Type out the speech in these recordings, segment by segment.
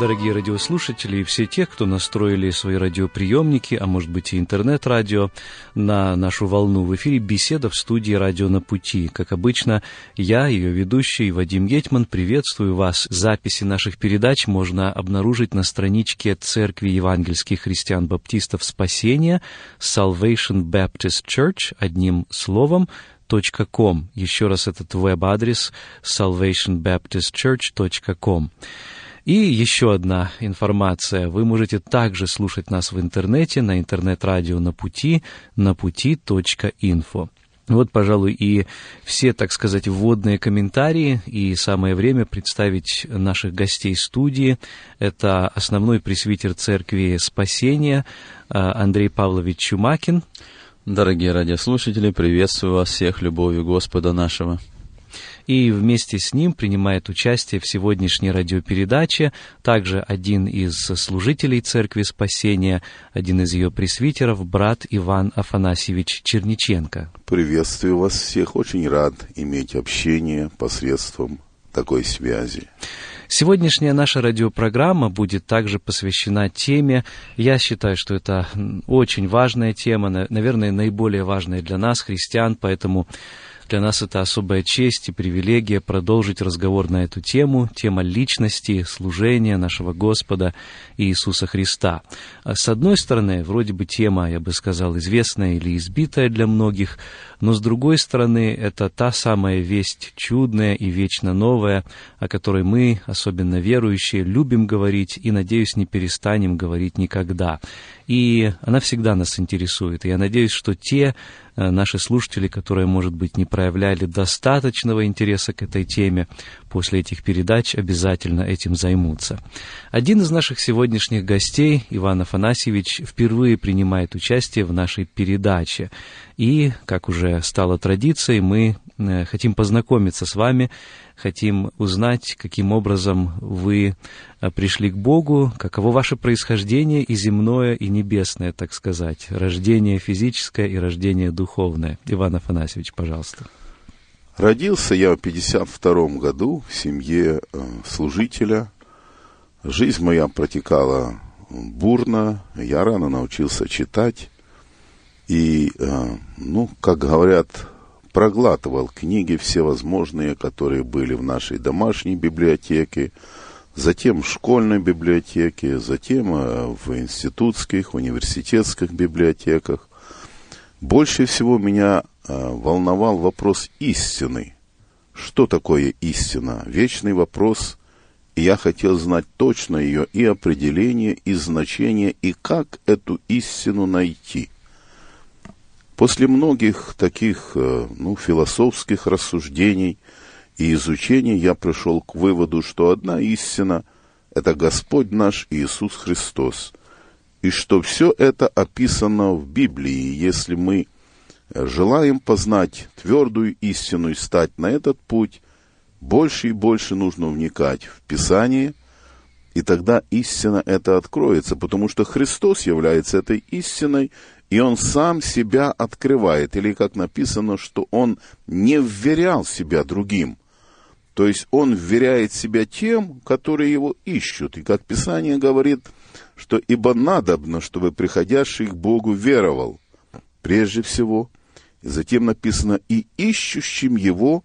Дорогие радиослушатели, и все те, кто настроили свои радиоприемники, а может быть и интернет-радио, на нашу волну. В эфире беседа в студии «Радио на пути». Как обычно, я, ее ведущий Вадим Гетман, приветствую вас. Записи наших передач можно обнаружить на страничке Церкви Евангельских христиан-баптистов Спасения Salvation Baptist Church, одним словом, .com. Еще раз этот веб-адрес salvationbaptistchurch.com. И еще одна информация. Вы можете также слушать нас в интернете, на интернет-радио на пути, на пути.инфо. Вот, пожалуй, и все, так сказать, вводные комментарии, и самое время представить наших гостей студии. Это основной пресвитер Церкви Спасения а, Андрей Павлович Чумакин. Дорогие радиослушатели, приветствую вас всех любовью Господа нашего и вместе с ним принимает участие в сегодняшней радиопередаче также один из служителей Церкви Спасения, один из ее пресвитеров, брат Иван Афанасьевич Черниченко. Приветствую вас всех, очень рад иметь общение посредством такой связи. Сегодняшняя наша радиопрограмма будет также посвящена теме, я считаю, что это очень важная тема, наверное, наиболее важная для нас, христиан, поэтому для нас это особая честь и привилегия продолжить разговор на эту тему, тема личности, служения нашего Господа Иисуса Христа. А с одной стороны, вроде бы тема, я бы сказал, известная или избитая для многих, но с другой стороны, это та самая весть чудная и вечно новая, о которой мы, особенно верующие, любим говорить и, надеюсь, не перестанем говорить никогда. И она всегда нас интересует. И я надеюсь, что те Э, наши слушатели, которые, может быть, не проявляли достаточного интереса к этой теме, после этих передач обязательно этим займутся. Один из наших сегодняшних гостей, Иван Афанасьевич, впервые принимает участие в нашей передаче. И, как уже стало традицией, мы э, хотим познакомиться с вами хотим узнать, каким образом вы э, пришли к Богу, каково ваше происхождение и земное, и небесное, так сказать, рождение физическое и рождение духовное. Иван Афанасьевич, пожалуйста. Родился я в 52 году в семье э, служителя. Жизнь моя протекала бурно, я рано научился читать. И, э, ну, как говорят проглатывал книги всевозможные, которые были в нашей домашней библиотеке, затем в школьной библиотеке, затем э, в институтских, университетских библиотеках. Больше всего меня э, волновал вопрос истины. Что такое истина? Вечный вопрос, и я хотел знать точно ее и определение, и значение, и как эту истину найти – После многих таких э, ну, философских рассуждений и изучений я пришел к выводу, что одна истина – это Господь наш Иисус Христос, и что все это описано в Библии. Если мы желаем познать твердую истину и стать на этот путь, больше и больше нужно вникать в Писание, и тогда истина это откроется, потому что Христос является этой истиной, и он сам себя открывает, или как написано, что он не вверял себя другим. То есть он вверяет себя тем, которые его ищут. И как Писание говорит, что ибо надобно, чтобы приходящий к Богу веровал, прежде всего. И затем написано, и ищущим его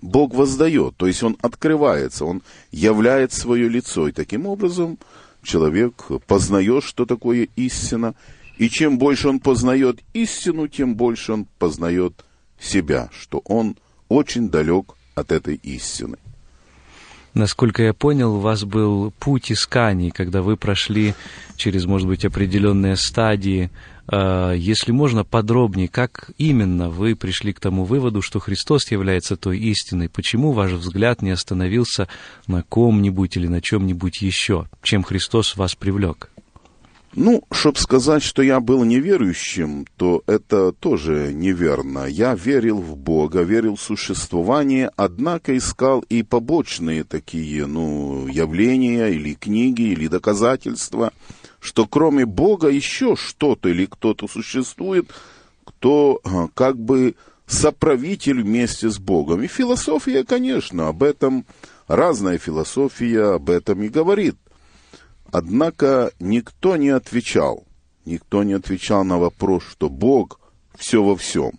Бог воздает. То есть он открывается, он являет свое лицо. И таким образом человек познает, что такое истина, и чем больше он познает истину, тем больше он познает себя, что он очень далек от этой истины. Насколько я понял, у вас был путь исканий, когда вы прошли через, может быть, определенные стадии. А, если можно подробнее, как именно вы пришли к тому выводу, что Христос является той истиной? Почему ваш взгляд не остановился на ком-нибудь или на чем-нибудь еще? Чем Христос вас привлек? Ну, чтобы сказать, что я был неверующим, то это тоже неверно. Я верил в Бога, верил в существование, однако искал и побочные такие, ну, явления или книги, или доказательства, что кроме Бога еще что-то или кто-то существует, кто а, как бы соправитель вместе с Богом. И философия, конечно, об этом, разная философия об этом и говорит. Однако никто не отвечал, никто не отвечал на вопрос, что Бог все во всем.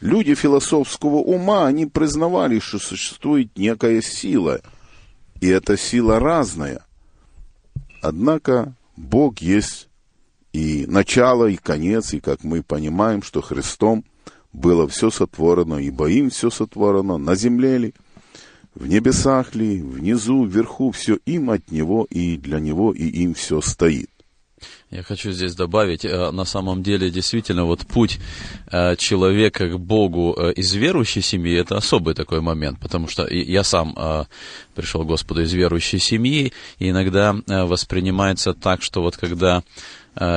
Люди философского ума, они признавали, что существует некая сила, и эта сила разная. Однако Бог есть и начало, и конец, и как мы понимаем, что Христом было все сотворено, ибо им все сотворено, на земле ли – в небесах ли, внизу, вверху, все им от Него и для Него, и им все стоит. Я хочу здесь добавить, э, на самом деле, действительно, вот путь э, человека к Богу э, из верующей семьи, это особый такой момент, потому что я сам пришел к Господу из верующей семьи, и иногда воспринимается так, что вот когда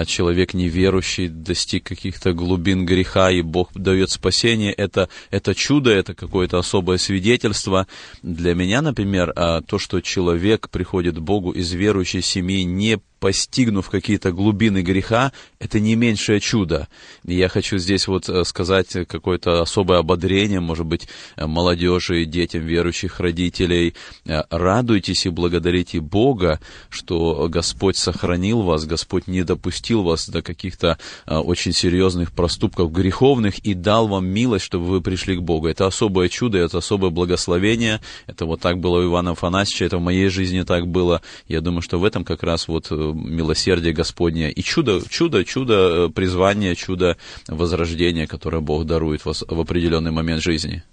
человек неверующий достиг каких-то глубин греха, и Бог дает спасение, это, это чудо, это какое-то особое свидетельство. Для меня, например, а, то, что человек приходит к Богу из верующей семьи, не постигнув какие-то глубины греха, это не меньшее чудо. И я хочу здесь вот э, сказать какое-то особое ободрение, может быть, э, молодежи, детям верующих родителей. Э, радуйтесь и благодарите Бога, что Господь сохранил вас, Господь не допустил вас до каких-то очень серьезных проступков греховных и дал вам милость, чтобы вы пришли к Богу. Это особое чудо, это особое благословение. Это вот так было у Ивана Афанасьевича, это в моей жизни так было. Я думаю, что в этом как раз вот милосердие Господне и чудо, чудо, чудо э, призвания, чудо возрождения, которое Бог дарует вас в определенный момент жизни.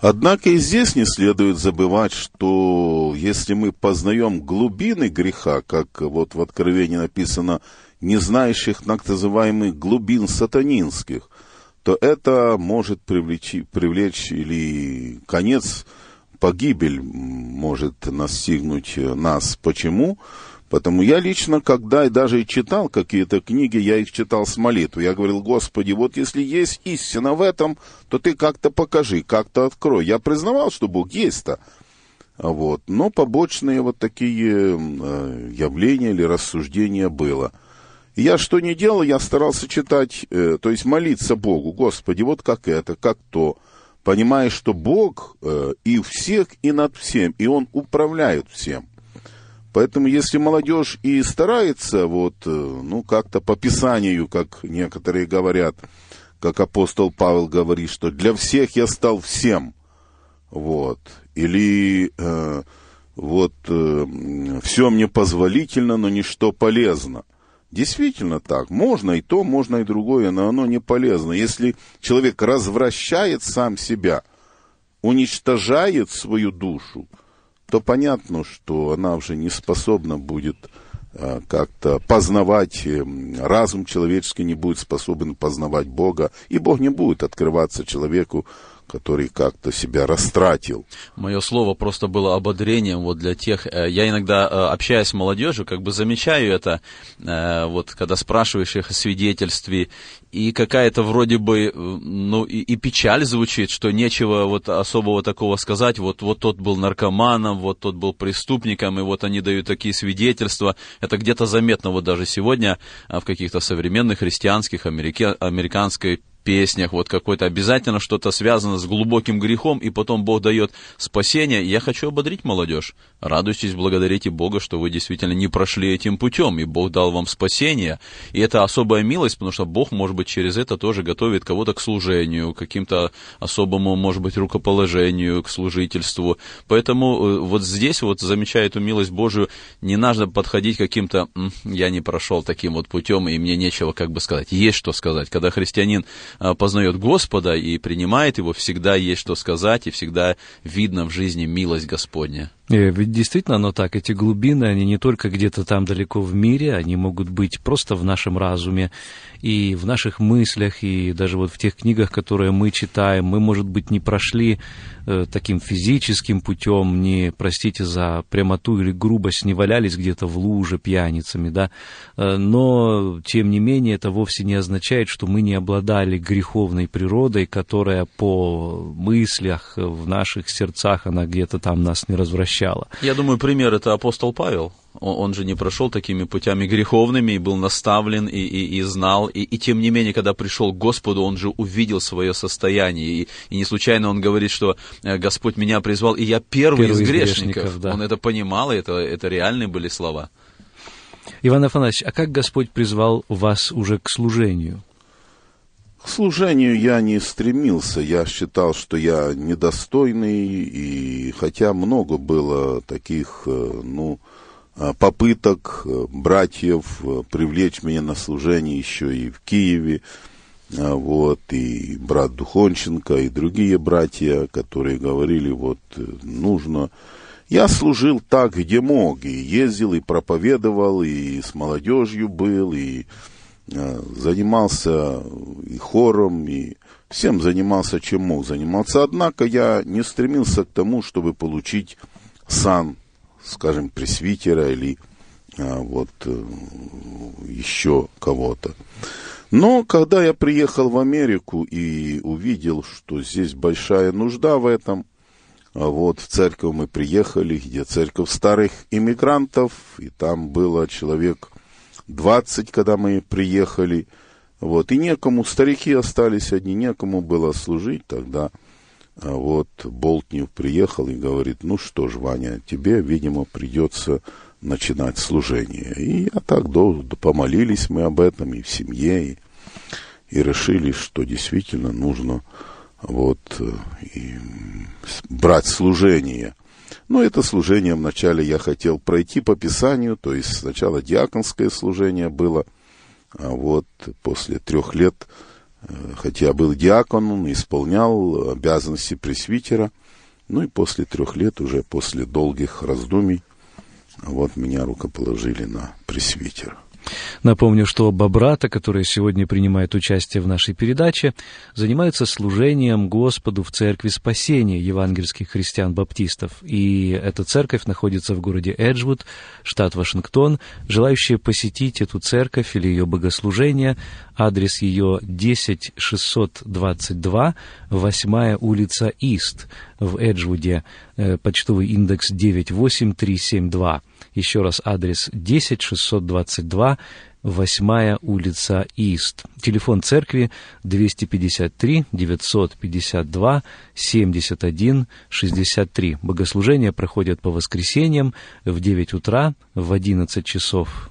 Однако и здесь не следует забывать, что если мы познаем глубины греха, как вот в Откровении написано, не знающих так называемых глубин сатанинских, то это может привлечь, привлечь или конец, погибель может настигнуть нас. Почему? Потому я лично, когда и даже и читал какие-то книги, я их читал с молитвой. Я говорил, Господи, вот если есть истина в этом, то ты как-то покажи, как-то открой. Я признавал, что Бог есть-то. Вот. Но побочные вот такие э, явления или рассуждения было. я что не делал, я старался читать, э, то есть молиться Богу, Господи, вот как это, как то, понимая, что Бог э, и всех, и над всем, и Он управляет всем. Поэтому, если молодежь и старается, вот, э, ну, как-то по Писанию, как некоторые говорят, как апостол Павел говорит, что для всех я стал всем, вот, или э, вот э, все мне позволительно, но ничто полезно. Действительно так. Можно и то, можно и другое, но оно не полезно. Если человек развращает сам себя, уничтожает свою душу, то понятно, что она уже не способна будет а, как-то познавать, эм, разум человеческий не будет способен познавать Бога, и Бог не будет открываться человеку который как-то себя растратил. Мое слово просто было ободрением вот для тех. Э, я иногда, э, общаясь с молодежью, как бы замечаю это, э, вот когда спрашиваешь их о свидетельстве, и какая-то вроде бы, ну, и, и печаль звучит, что нечего вот особого такого сказать, вот, вот тот был наркоманом, вот тот был преступником, и вот они дают такие свидетельства. Это где-то заметно вот даже сегодня в каких-то современных христианских, америка, американской песнях, вот какой-то обязательно что-то связано с глубоким грехом, и потом Бог дает спасение. Я хочу ободрить молодежь. Радуйтесь, благодарите Бога, что вы действительно не прошли этим путем, и Бог дал вам спасение. И это особая милость, потому что Бог, может быть, через это тоже готовит кого-то к служению, к каким-то особому, может быть, рукоположению, к служительству. Поэтому э, вот здесь вот, замечая эту милость Божию, не надо подходить каким-то, я не прошел таким вот путем, и мне нечего как бы сказать. Есть что сказать. Когда христианин познает Господа и принимает его, всегда есть что сказать, и всегда видно в жизни милость Господня. Э, ведь действительно оно так, эти глубины, они не только где-то там далеко в мире, они могут быть просто в нашем разуме и в наших мыслях, и даже вот в тех книгах, которые мы читаем. Мы, может быть, не прошли э, таким физическим путем, не, простите за прямоту или грубость, не валялись где-то в луже пьяницами, да, э, но, тем не менее, это вовсе не означает, что мы не обладали греховной природой, которая по мыслях в наших сердцах, она где-то там нас не развращала. Я думаю, пример это апостол Павел. Он, он же не прошел такими путями греховными, и был наставлен, и, и, и знал. И, и тем не менее, когда пришел к Господу, он же увидел свое состояние. И, и не случайно он говорит, что э, Господь меня призвал, и я первый, первый из грешников. Грешников да. Он это понимал, и это, это реальные были слова. Иван Афанасьевич, а как Господь призвал вас уже к служению? К служению я не стремился, я считал, что я недостойный, и хотя много было таких, э, ну, Э, попыток э, братьев привлечь меня на служение еще и в Киеве, вот, и брат Духонченко, и другие братья, которые говорили, вот, нужно... Я служил так, где мог, и ездил, и проповедовал, и с молодежью был, и занимался и хором, и всем занимался, чем мог заниматься. Однако я не стремился к тому, чтобы получить сан скажем, пресвитера или а, вот э, еще кого-то. Но когда я приехал в Америку и увидел, что здесь большая нужда в этом, вот в церковь мы приехали, где церковь старых иммигрантов, и там было человек 20, когда мы приехали, вот, и некому, старики остались одни, некому было служить тогда. А вот Болтнев приехал и говорит, ну что ж, Ваня, тебе, видимо, придется начинать служение. И я так до, помолились мы об этом и в семье, и, и решили, что действительно нужно вот и брать служение. Но это служение вначале я хотел пройти по Писанию, то есть сначала диаконское служение было, а вот после трех лет хотя был диаконом, исполнял обязанности пресвитера, ну и после трех лет, уже после долгих раздумий, вот меня рукоположили на пресвитера. Напомню, что оба брата, которые сегодня принимают участие в нашей передаче, занимаются служением Господу в Церкви Спасения евангельских христиан-баптистов. И эта церковь находится в городе Эджвуд, штат Вашингтон. Желающие посетить эту церковь или ее богослужение, адрес ее 10622, 8 улица Ист в Эджвуде, э, почтовый индекс 98372. Еще раз адрес 10622, 8 улица Ист. Телефон церкви 253 952 71 63. Богослужения проходят по воскресеньям в 9 утра, в 11 часов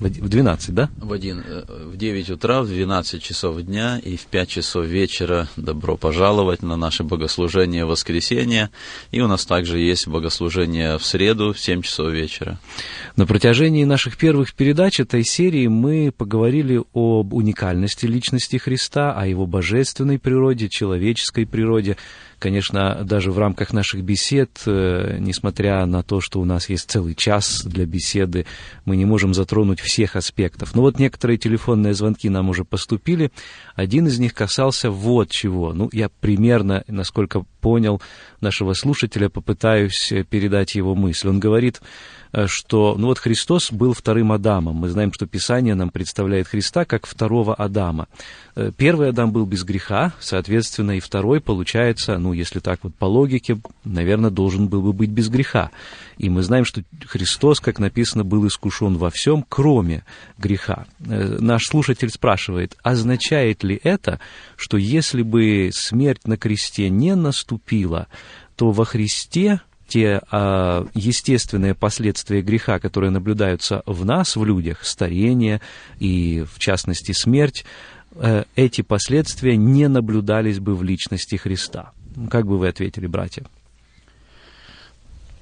в 12, да? В, один, э, в 9 утра, в 12 часов дня и в 5 часов вечера добро пожаловать на наше богослужение воскресенье. И у нас также есть богослужение в среду в 7 часов вечера. На протяжении наших первых передач этой серии мы поговорили об уникальности личности Христа, о его божественной природе, человеческой природе, Конечно, даже в рамках наших бесед, э, несмотря на то, что у нас есть целый час для беседы, мы не можем затронуть всех аспектов. Но вот некоторые телефонные звонки нам уже поступили. Один из них касался вот чего. Ну, я примерно, насколько понял нашего слушателя, попытаюсь передать его мысль. Он говорит, Э, что, ну вот Христос был вторым Адамом. Мы знаем, что Писание нам представляет Христа как второго Адама. Э, первый Адам был без греха, соответственно, и второй, получается, ну, если так вот по логике, наверное, должен был бы быть без греха. И мы знаем, что Христос, как написано, был искушен во всем, кроме греха. Э, наш слушатель спрашивает, означает ли это, что если бы смерть на кресте не наступила, то во Христе те а, естественные последствия греха, которые наблюдаются в нас, в людях, старение и, в частности, смерть, а, эти последствия не наблюдались бы в личности Христа. Как бы вы ответили, братья?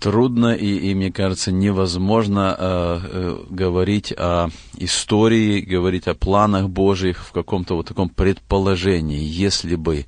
Трудно и, и мне кажется, невозможно э, э, говорить о истории, говорить о планах Божьих в каком-то вот таком предположении, если бы.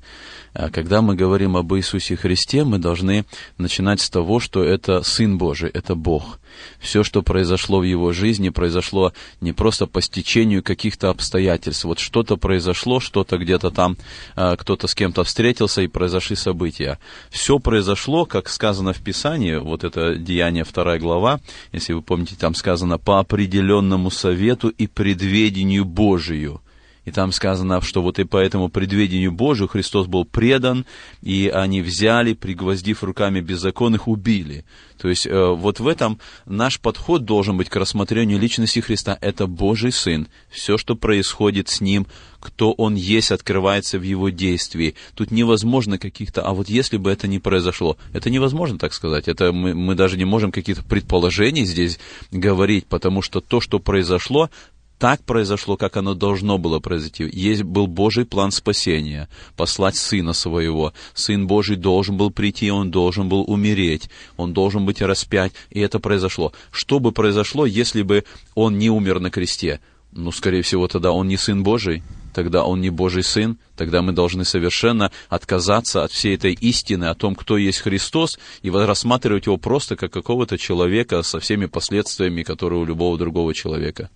А когда мы говорим об Иисусе Христе, мы должны начинать с того, что это Сын Божий, это Бог. Все, что произошло в его жизни, произошло не просто по стечению каких-то обстоятельств. Вот что-то произошло, что-то где-то там, а, кто-то с кем-то встретился и произошли события. Все произошло, как сказано в Писании, вот это Деяние 2 глава, если вы помните, там сказано, по определенному совету и предведению Божию. И там сказано, что вот и по этому предведению Божию Христос был предан, и они взяли, пригвоздив руками беззаконных, убили. То есть э, вот в этом наш подход должен быть к рассмотрению личности Христа. Это Божий Сын. Все, что происходит с Ним, кто Он есть, открывается в Его действии. Тут невозможно каких-то... А вот если бы это не произошло, это невозможно так сказать. Это мы, мы даже не можем каких-то предположений здесь говорить, потому что то, что произошло, так произошло, как оно должно было произойти. Есть был Божий план спасения, послать Сына Своего. Сын Божий должен был прийти, Он должен был умереть, Он должен быть распять, и это произошло. Что бы произошло, если бы Он не умер на кресте? Ну, скорее всего, тогда Он не Сын Божий, тогда Он не Божий Сын, тогда мы должны совершенно отказаться от всей этой истины о том, кто есть Христос, и рассматривать Его просто как какого-то человека со всеми последствиями, которые у любого другого человека.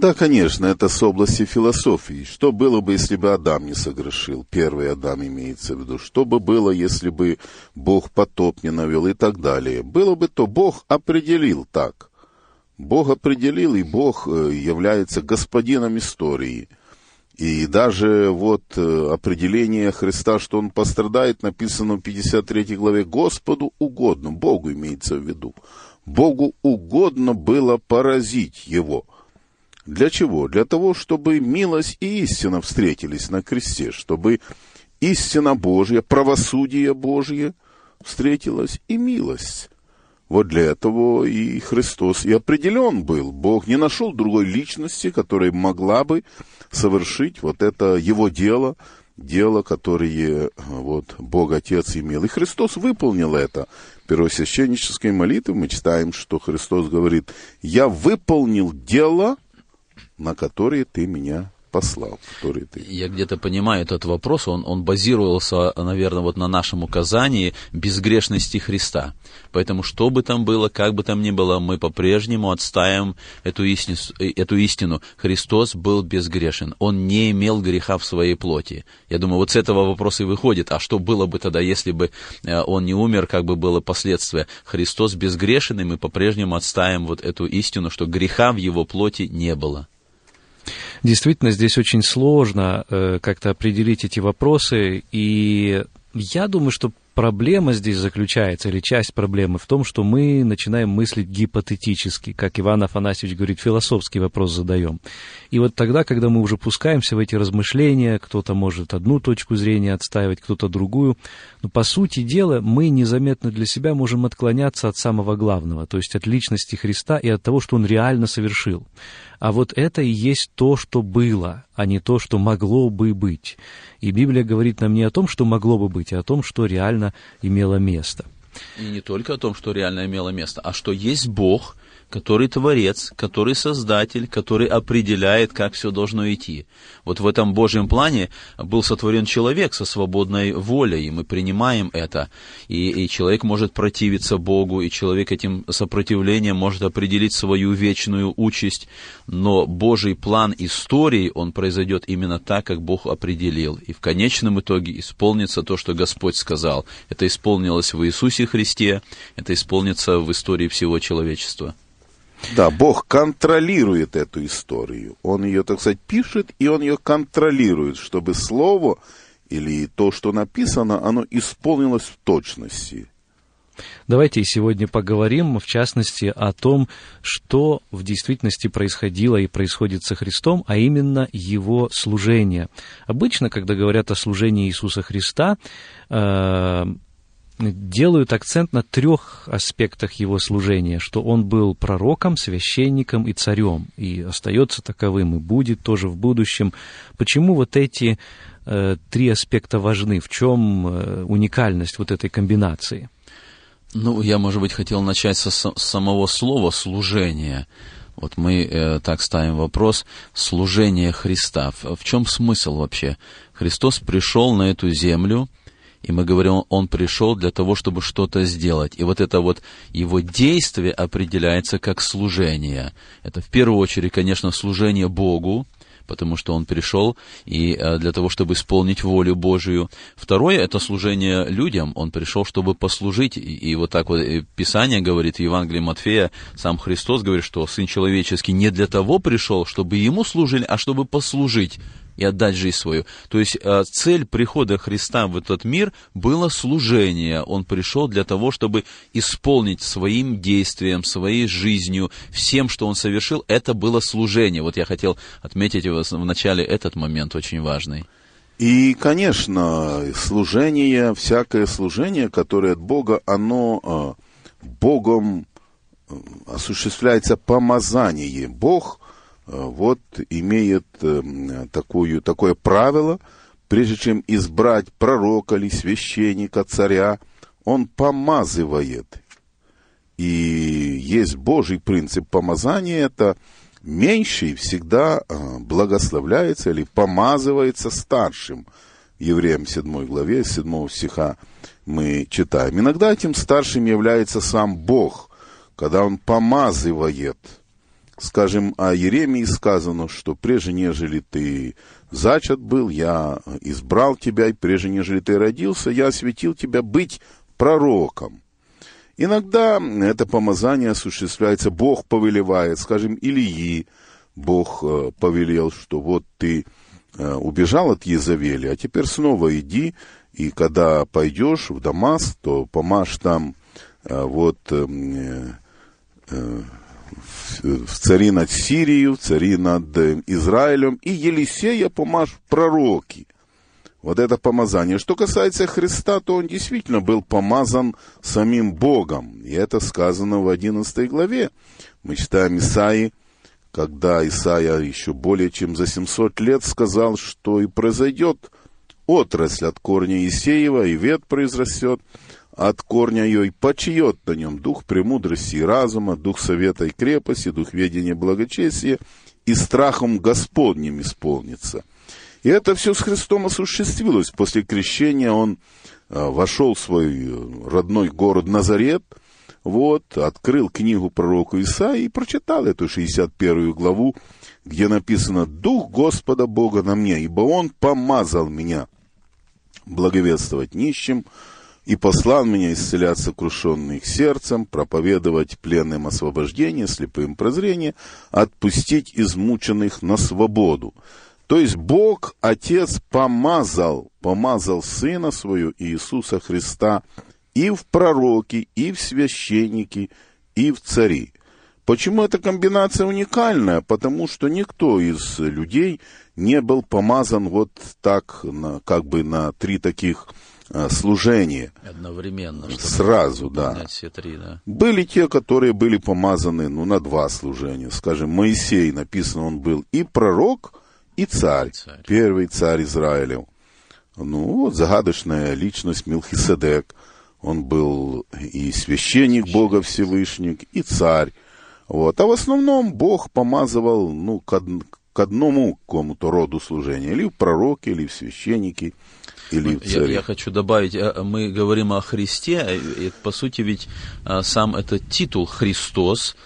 Да, конечно, это с области философии. Что было бы, если бы Адам не согрешил? Первый Адам имеется в виду. Что бы было, если бы Бог потоп не навел и так далее? Было бы то, Бог определил так. Бог определил, и Бог э, является господином истории. И даже вот э, определение Христа, что Он пострадает, написано в 53 главе, Господу угодно, Богу имеется в виду. Богу угодно было поразить Его – для чего? Для того, чтобы милость и истина встретились на кресте, чтобы истина Божья, правосудие Божье встретилась и милость. Вот для этого и Христос и определен был. Бог не нашел другой личности, которая могла бы совершить вот это его дело, дело, которое вот, Бог Отец имел. И Христос выполнил это. В первосвященнической молитве мы читаем, что Христос говорит, «Я выполнил дело, на которые ты меня послал, которые ты... Я где-то понимаю этот вопрос, он, он базировался, наверное, вот на нашем указании безгрешности Христа. Поэтому, что бы там было, как бы там ни было, мы по-прежнему отстаиваем эту истину, эту истину. Христос был безгрешен, он не имел греха в своей плоти. Я думаю, вот с этого вопроса и выходит, а что было бы тогда, если бы э, он не умер, как бы было последствие? Христос безгрешен, и мы по-прежнему отстаиваем вот эту истину, что греха в его плоти не было. Действительно, здесь очень сложно э, как-то определить эти вопросы, и я думаю, что проблема здесь заключается, или часть проблемы в том, что мы начинаем мыслить гипотетически, как Иван Афанасьевич говорит, философский вопрос задаем. И вот тогда, когда мы уже пускаемся в эти размышления, кто-то может одну точку зрения отстаивать, кто-то другую, но по сути дела мы незаметно для себя можем отклоняться от самого главного, то есть от личности Христа и от того, что Он реально совершил. А вот это и есть то, что было, а не то, что могло бы быть. И Библия говорит нам не о том, что могло бы быть, а о том, что реально имело место. И не только о том, что реально имело место, а что есть Бог – который творец, который создатель, который определяет, как все должно идти. Вот в этом Божьем плане был сотворен человек со свободной волей, и мы принимаем это. И, и человек может противиться Богу, и человек этим сопротивлением может определить свою вечную участь. Но Божий план истории, он произойдет именно так, как Бог определил. И в конечном итоге исполнится то, что Господь сказал. Это исполнилось в Иисусе Христе, это исполнится в истории всего человечества. Да, Бог контролирует эту историю. Он ее, так сказать, пишет, и он ее контролирует, чтобы слово или то, что написано, оно исполнилось в точности. Давайте сегодня поговорим, в частности, о том, что в действительности происходило и происходит со Христом, а именно Его служение. Обычно, когда говорят о служении Иисуса Христа, э, делают акцент на трех аспектах его служения, что он был пророком, священником и царем, и остается таковым, и будет тоже в будущем. Почему вот эти э, три аспекта важны? В чем э, уникальность вот этой комбинации? Ну, я, может быть, хотел начать со, с самого слова «служение». Вот мы э, так ставим вопрос служение Христа. В, в чем смысл вообще? Христос пришел на эту землю, и мы говорим, он пришел для того, чтобы что-то сделать. И вот это вот его действие определяется как служение. Это в первую очередь, конечно, служение Богу, потому что он пришел и э, для того, чтобы исполнить волю Божию. Второе – это служение людям. Он пришел, чтобы послужить. И вот так вот э, Писание говорит в Евангелии Матфея, сам Христос говорит, что Сын Человеческий не для того пришел, чтобы Ему служили, а чтобы послужить и отдать жизнь свою. То есть э, цель прихода Христа в этот мир было служение. Он пришел для того, чтобы исполнить своим действием, своей жизнью, всем, что он совершил, это было служение. Вот я хотел отметить в начале этот момент очень важный. И, конечно, служение, всякое служение, которое от Бога, оно э, Богом э, осуществляется помазание. Бог вот имеет э, такую, такое правило, прежде чем избрать пророка или священника, царя, он помазывает. И есть Божий принцип помазания, это меньший всегда э, благословляется или помазывается старшим. Евреям 7 главе, 7 стиха мы читаем. Иногда этим старшим является сам Бог, когда Он помазывает – скажем, о Еремии сказано, что прежде нежели ты зачат был, я избрал тебя, и прежде нежели ты родился, я осветил тебя быть пророком. Иногда это помазание осуществляется, Бог повелевает, скажем, Илии, Бог э, повелел, что вот ты э, убежал от Езавели, а теперь снова иди, и когда пойдешь в Дамас, то помажь там э, вот в цари над Сирией, в цари над э, Израилем, и Елисея помажь в пророки. Вот это помазание. Что касается Христа, то он действительно был помазан самим Богом. И это сказано в 11 главе. Мы читаем Исаии, когда Исаия еще более чем за 700 лет сказал, что и произойдет отрасль от корня Исеева, и вет произрастет, от корня и почиет на нем дух премудрости и разума, дух совета и крепости, дух ведения и благочестия, и страхом Господним исполнится. И это все с Христом осуществилось. После крещения он а, вошел в свой родной город Назарет, вот, открыл книгу пророка Исаии и прочитал эту 61 главу, где написано «Дух Господа Бога на мне, ибо Он помазал меня благовествовать нищим, и послал меня исцелять сокрушенных сердцем, проповедовать пленным освобождение, слепым прозрение, отпустить измученных на свободу. То есть Бог, Отец, помазал, помазал Сына Свою Иисуса Христа и в пророки, и в священники, и в цари. Почему эта комбинация уникальная? Потому что никто из людей не был помазан вот так, как бы на три таких служение. Одновременно. Сразу, да. Все три, да. Были те, которые были помазаны ну, на два служения. Скажем, Моисей, написано, он был и пророк, и царь. царь. Первый царь Израиля. Ну, вот загадочная личность Милхиседек. Он был и священник, священник Бога Всевышний, и царь. Вот. А в основном Бог помазывал ну, к, од... к одному какому-то роду служения. Или в пророке, или в священники или в Я, я хочу добавить, э, мы говорим о Христе, э, и, по сути ведь э, сам этот титул Христос,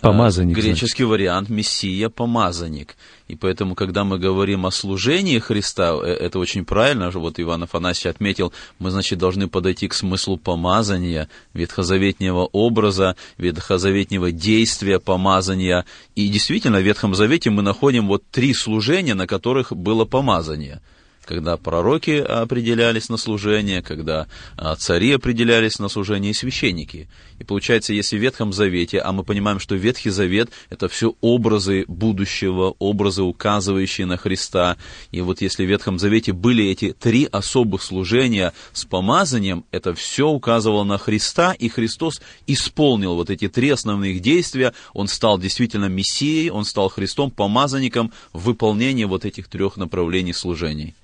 Помазанник. Греческий значит. вариант Мессия, помазанник. И поэтому, когда мы говорим о служении Христа, это очень правильно, вот Иван Афанасьевич отметил, мы, значит, должны подойти к смыслу помазания, ветхозаветнего образа, ветхозаветнего действия помазания. И действительно, в Ветхом Завете мы находим вот три служения, на которых было помазание – когда пророки определялись на служение, когда а, цари определялись на служение и священники. И получается, если в Ветхом Завете, а мы понимаем, что Ветхий Завет – это все образы будущего, образы, указывающие на Христа, и вот если в Ветхом Завете были эти три особых служения с помазанием, это все указывало на Христа, и Христос исполнил вот эти три основных действия, Он стал действительно Мессией, Он стал Христом, помазанником в выполнении вот этих трех направлений служений.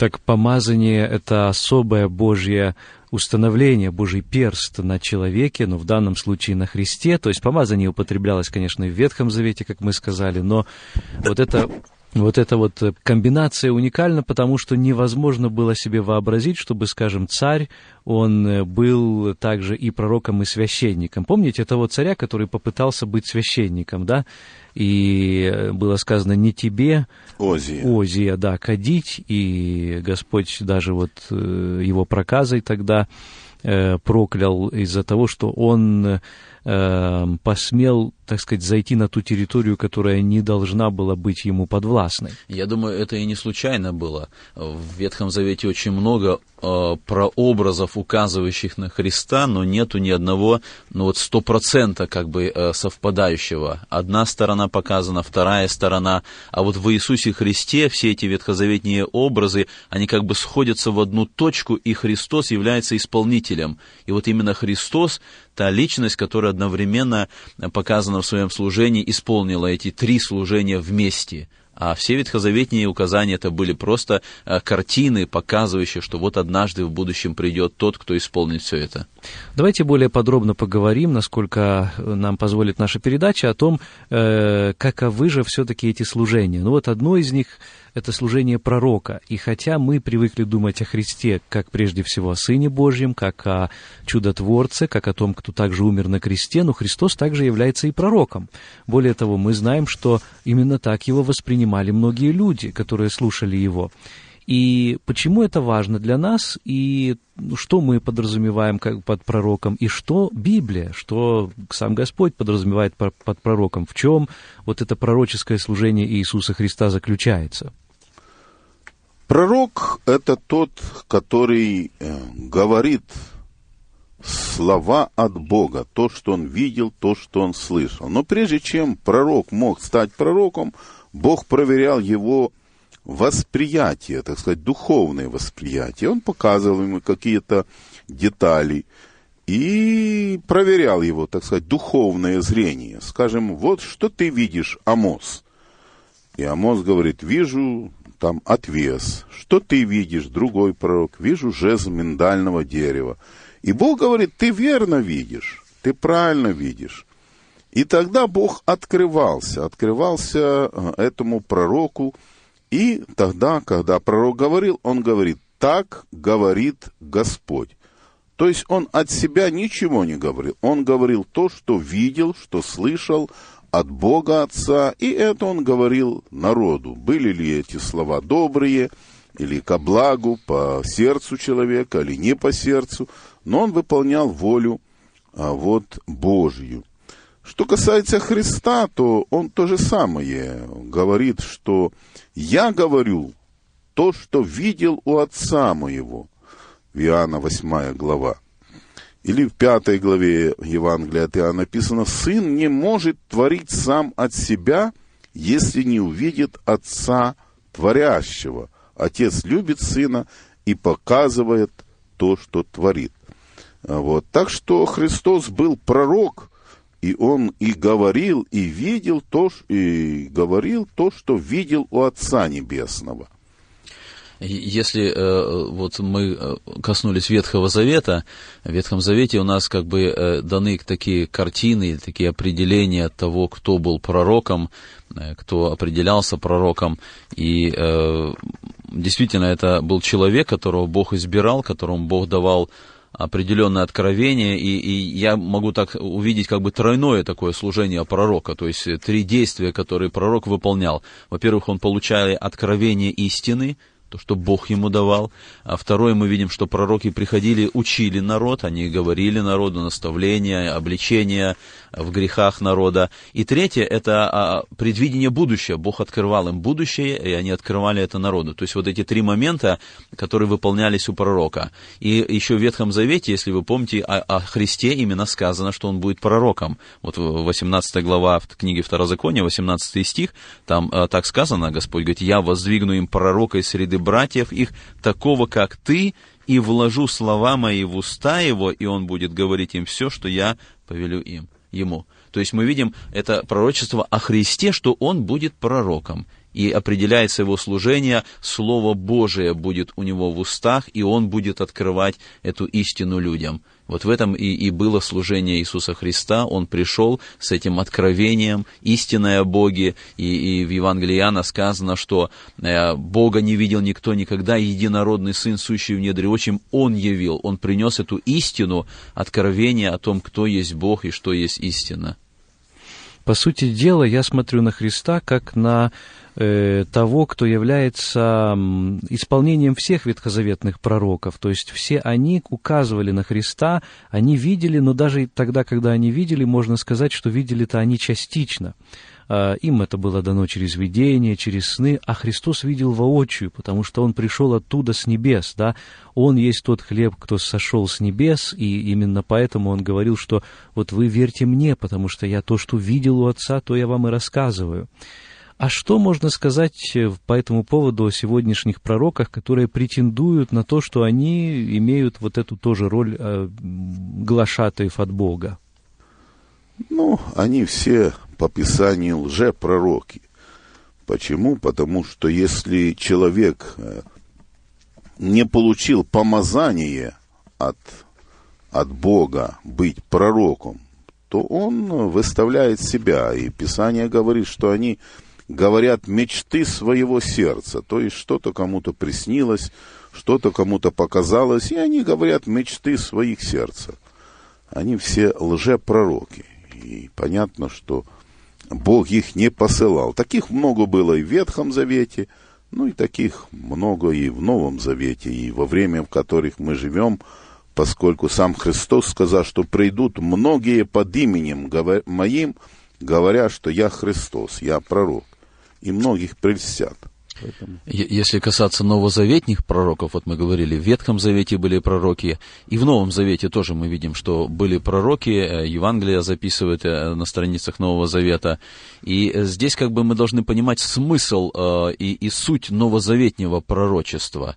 Так помазание — это особая Божья установление, Божий перст на человеке, но в данном случае на Христе. То есть помазание употреблялось, конечно, и в Ветхом Завете, как мы сказали, но вот это вот эта вот комбинация уникальна, потому что невозможно было себе вообразить, чтобы, скажем, царь, он был также и пророком, и священником. Помните этого царя, который попытался быть священником, да? И было сказано, не тебе, Озия, Озия да, кадить, и Господь даже вот э, его проказой тогда э, проклял из-за того, что он э, посмел, так сказать, зайти на ту территорию, которая не должна была быть ему подвластной. Я думаю, это и не случайно было. В Ветхом Завете очень много э, прообразов, указывающих на Христа, но нету ни одного, ну вот сто процента как бы э, совпадающего. Одна сторона показана, вторая сторона, а вот в Иисусе Христе все эти ветхозаветные образы, они как бы сходятся в одну точку, и Христос является исполнителем. И вот именно Христос та личность, которая одновременно показана в своем служении, исполнила эти три служения вместе – а все ветхозаветные указания это были просто э, картины, показывающие, что вот однажды в будущем придет тот, кто исполнит все это. Давайте более подробно поговорим, насколько э, нам позволит наша передача, о том, э, каковы же все-таки эти служения. Ну вот одно из них это служение пророка. И хотя мы привыкли думать о Христе как прежде всего о Сыне Божьем, как о чудотворце, как о том, кто также умер на кресте, но Христос также является и пророком. Более того, мы знаем, что именно так его воспринимали многие люди, которые слушали его. И почему это важно для нас, и что мы подразумеваем как под пророком, и что Библия, что сам Господь подразумевает под пророком, в чем вот это пророческое служение Иисуса Христа заключается. Пророк – это тот, который э, говорит слова от Бога, то, что он видел, то, что он слышал. Но прежде чем пророк мог стать пророком, Бог проверял его восприятие, так сказать, духовное восприятие. Он показывал ему какие-то детали и проверял его, так сказать, духовное зрение. Скажем, вот что ты видишь, Амос. И Амос говорит, вижу там отвес. Что ты видишь, другой пророк? Вижу жезл миндального дерева. И Бог говорит, ты верно видишь, ты правильно видишь. И тогда Бог открывался, открывался э, этому пророку. И тогда, когда пророк говорил, он говорит, так говорит Господь. То есть он от себя ничего не говорил. Он говорил то, что видел, что слышал от Бога Отца, и это он говорил народу. Были ли эти слова добрые, или ко благу, по сердцу человека, или не по сердцу, но он выполнял волю а, вот Божью. Что касается Христа, то он то же самое говорит, что «я говорю то, что видел у Отца моего». Иоанна 8 глава. Или в пятой главе Евангелия от Иоанна написано, «Сын не может творить сам от себя, если не увидит Отца творящего. Отец любит Сына и показывает то, что творит». Вот. Так что Христос был пророк, и он и говорил, и видел то, и говорил то, что видел у Отца Небесного – если э, вот мы э, коснулись Ветхого Завета, в Ветхом Завете у нас как бы э, даны такие картины, такие определения того, кто был пророком, кто определялся пророком. И действительно это был человек, которого Бог избирал, которому Бог давал определенное откровение, и, и я могу так увидеть как бы тройное такое служение пророка, то есть три действия, которые пророк выполнял. Во-первых, он получал откровение истины, то, что Бог ему давал. А второе, мы видим, что пророки приходили, учили народ, они говорили народу наставления, обличения в грехах народа. И третье, это а, предвидение будущего. Бог открывал им будущее, и они открывали это народу. То есть вот эти три момента, которые выполнялись у пророка. И еще в Ветхом Завете, если вы помните, о, о Христе именно сказано, что он будет пророком. Вот 18 глава в книге Второзакония, 18 стих, там а, так сказано, Господь говорит, «Я воздвигну им пророка из среды братьев их, такого, как ты, и вложу слова мои в уста его, и он будет говорить им все, что я повелю им» ему. То есть мы видим это пророчество о Христе, что он будет пророком. И определяется его служение, Слово Божие будет у него в устах, и он будет открывать эту истину людям. Вот в этом и, и было служение Иисуса Христа. Он пришел с этим откровением, истинное о Боге. И, и в Евангелии Иоанна сказано, что э, Бога не видел никто никогда, единородный Сын, сущий в недре отчим, Он явил. Он принес эту истину, откровение о том, кто есть Бог и что есть истина. По сути дела, я смотрю на Христа как на того, кто является исполнением всех ветхозаветных пророков. То есть все они указывали на Христа, они видели, но даже тогда, когда они видели, можно сказать, что видели-то они частично. А, им это было дано через видение, через сны, а Христос видел воочию, потому что Он пришел оттуда с небес, да, Он есть тот хлеб, кто сошел с небес, и именно поэтому Он говорил, что вот вы верьте мне, потому что я то, что видел у Отца, то я вам и рассказываю. А что можно сказать э, по этому поводу о сегодняшних пророках, которые претендуют на то, что они имеют вот эту тоже роль э, глашатаев от Бога? Ну, они все по Писанию лжепророки. Почему? Потому что если человек э, не получил помазание от, от Бога быть пророком, то он выставляет себя. И Писание говорит, что они говорят мечты своего сердца. То есть что-то кому-то приснилось, что-то кому-то показалось, и они говорят мечты своих сердца. Они все лжепророки. И понятно, что Бог их не посылал. Таких много было и в Ветхом Завете, ну и таких много и в Новом Завете, и во время, в которых мы живем, поскольку сам Христос сказал, что придут многие под именем моим, говоря, что я Христос, я пророк, и многих прельстят. Поэтому... Если касаться новозаветних пророков, вот мы говорили, в Ветхом Завете были пророки, и в Новом Завете тоже мы видим, что были пророки, э, Евангелие записывает э, на страницах Нового Завета. И э, здесь как бы мы должны понимать смысл и, и суть новозаветнего пророчества.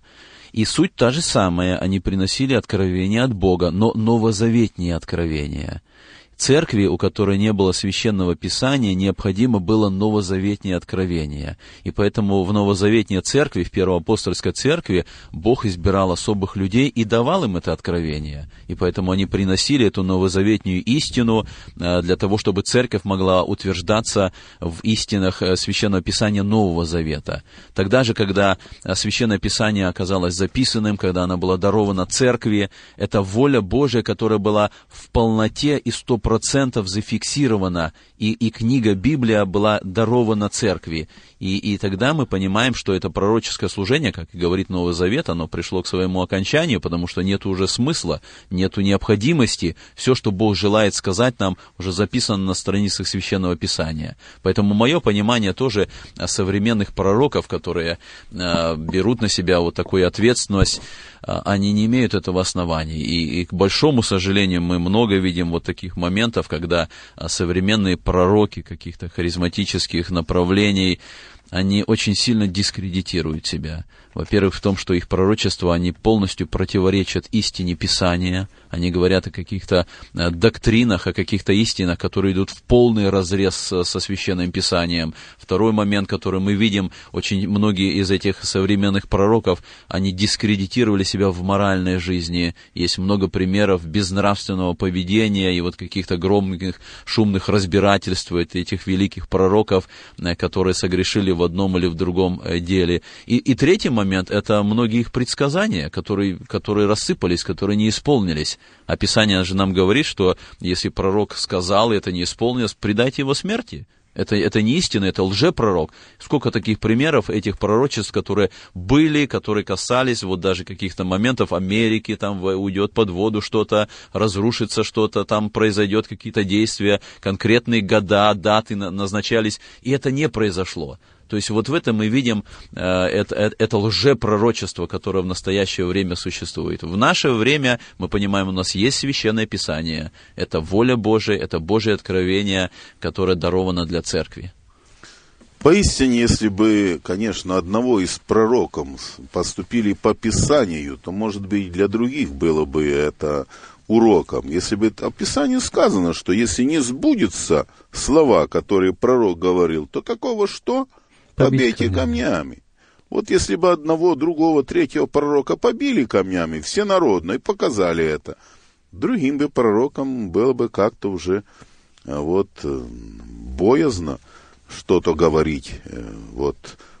И суть та же самая, они приносили откровения от Бога, но новозаветние откровения – Церкви, у которой не было священного писания, необходимо было новозаветнее откровение. И поэтому в новозаветней церкви, в первоапостольской церкви, Бог избирал особых людей и давал им это откровение. И поэтому они приносили эту новозаветнюю истину э, для того, чтобы церковь могла утверждаться в истинах э, священного писания Нового Завета. Тогда же, когда э, священное писание оказалось записанным, когда оно было даровано церкви, это воля Божия, которая была в полноте и стоп. 100% зафиксировано, и, и книга Библия была дарована церкви. И, и тогда мы понимаем, что это пророческое служение, как и говорит Новый Завет, оно пришло к своему окончанию, потому что нет уже смысла, нет необходимости. Все, что Бог желает сказать нам, уже записано на страницах Священного Писания. Поэтому мое понимание тоже современных пророков, которые э, берут на себя вот такую ответственность, они не имеют этого основания. И, и, к большому сожалению, мы много видим вот таких моментов, когда э, современные пророки каких-то харизматических направлений, они очень сильно дискредитируют себя. Во-первых, в том, что их пророчества, они полностью противоречат истине Писания. Они говорят о каких-то э, доктринах, о каких-то истинах, которые идут в полный разрез со Священным Писанием. Второй момент, который мы видим, очень многие из этих современных пророков, они дискредитировали себя в моральной жизни. Есть много примеров безнравственного поведения и вот каких-то громких, шумных разбирательств этих великих пророков, э, которые согрешили в одном или в другом э, деле. И, и третий момент, это многие их предсказания, которые, которые рассыпались, которые не исполнились. Описание же нам говорит, что если пророк сказал, и это не исполнилось, предайте его смерти. Это, это не истина, это лжепророк. Сколько таких примеров этих пророчеств, которые были, которые касались вот даже каких-то моментов Америки, там уйдет под воду что-то, разрушится что-то, там произойдет какие-то действия, конкретные года, даты назначались, и это не произошло. То есть вот в этом мы видим э, это, это, это лжепророчество, которое в настоящее время существует. В наше время, мы понимаем, у нас есть священное писание, это воля Божия, это Божье откровение, которое даровано для церкви. Поистине, если бы, конечно, одного из пророков поступили по Писанию, то, может быть, для других было бы это уроком. Если бы в Писании сказано, что если не сбудется слова, которые пророк говорил, то какого что? Побейте камнями. Вот если бы одного, другого, третьего пророка побили камнями, все народно, и показали это, другим бы пророкам было бы как-то уже э, вот э, боязно что-то говорить, э, вот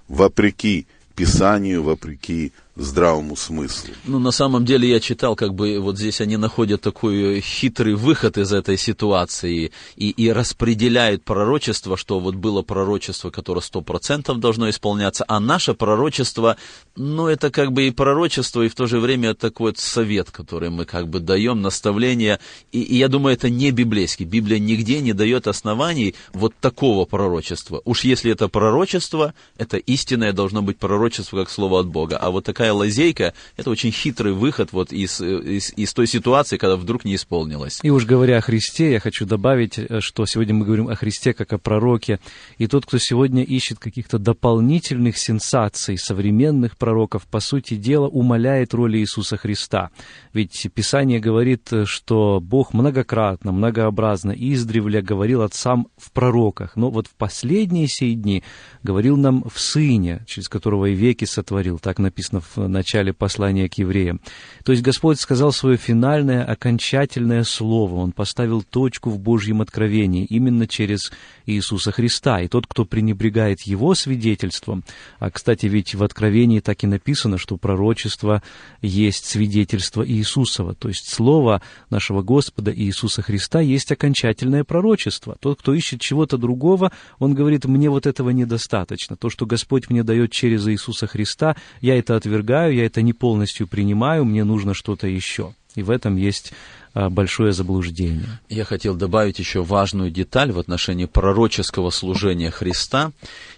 вопреки Писанию, вопреки здравому смыслу. Ну, на самом деле я читал, как бы вот здесь они находят такой хитрый выход из этой ситуации и, и распределяют пророчество, что вот было пророчество, которое сто процентов должно исполняться, а наше пророчество, ну, это как бы и пророчество, и в то же время такой вот совет, который мы как бы даем, наставление, и, и я думаю, это не библейский. Библия нигде не дает оснований вот такого пророчества. Уж если это пророчество, это истинное должно быть пророчество, как слово от Бога, а вот такая такая лазейка, это очень хитрый выход вот из, из, из той ситуации, когда вдруг не исполнилось. И уж говоря о Христе, я хочу добавить, э, что сегодня мы говорим о Христе как о пророке, и тот, кто сегодня ищет каких-то дополнительных сенсаций современных пророков, по сути дела, умаляет роль Иисуса Христа. Ведь Писание говорит, что Бог многократно, многообразно, издревле говорил отцам в пророках, но вот в последние сей дни говорил нам в Сыне, через которого и веки сотворил, так написано в в начале послания к евреям. То есть Господь сказал свое финальное, окончательное слово. Он поставил точку в Божьем откровении именно через Иисуса Христа. И тот, кто пренебрегает Его свидетельством, а, кстати, ведь в откровении так и написано, что пророчество есть свидетельство Иисусова. То есть слово нашего Господа Иисуса Христа есть окончательное пророчество. Тот, кто ищет чего-то другого, он говорит, мне вот этого недостаточно. То, что Господь мне дает через Иисуса Христа, я это отвергаю отвергаю, я это не полностью принимаю, мне нужно что-то еще. И в этом есть а, большое заблуждение. Я хотел добавить еще важную деталь в отношении пророческого служения Христа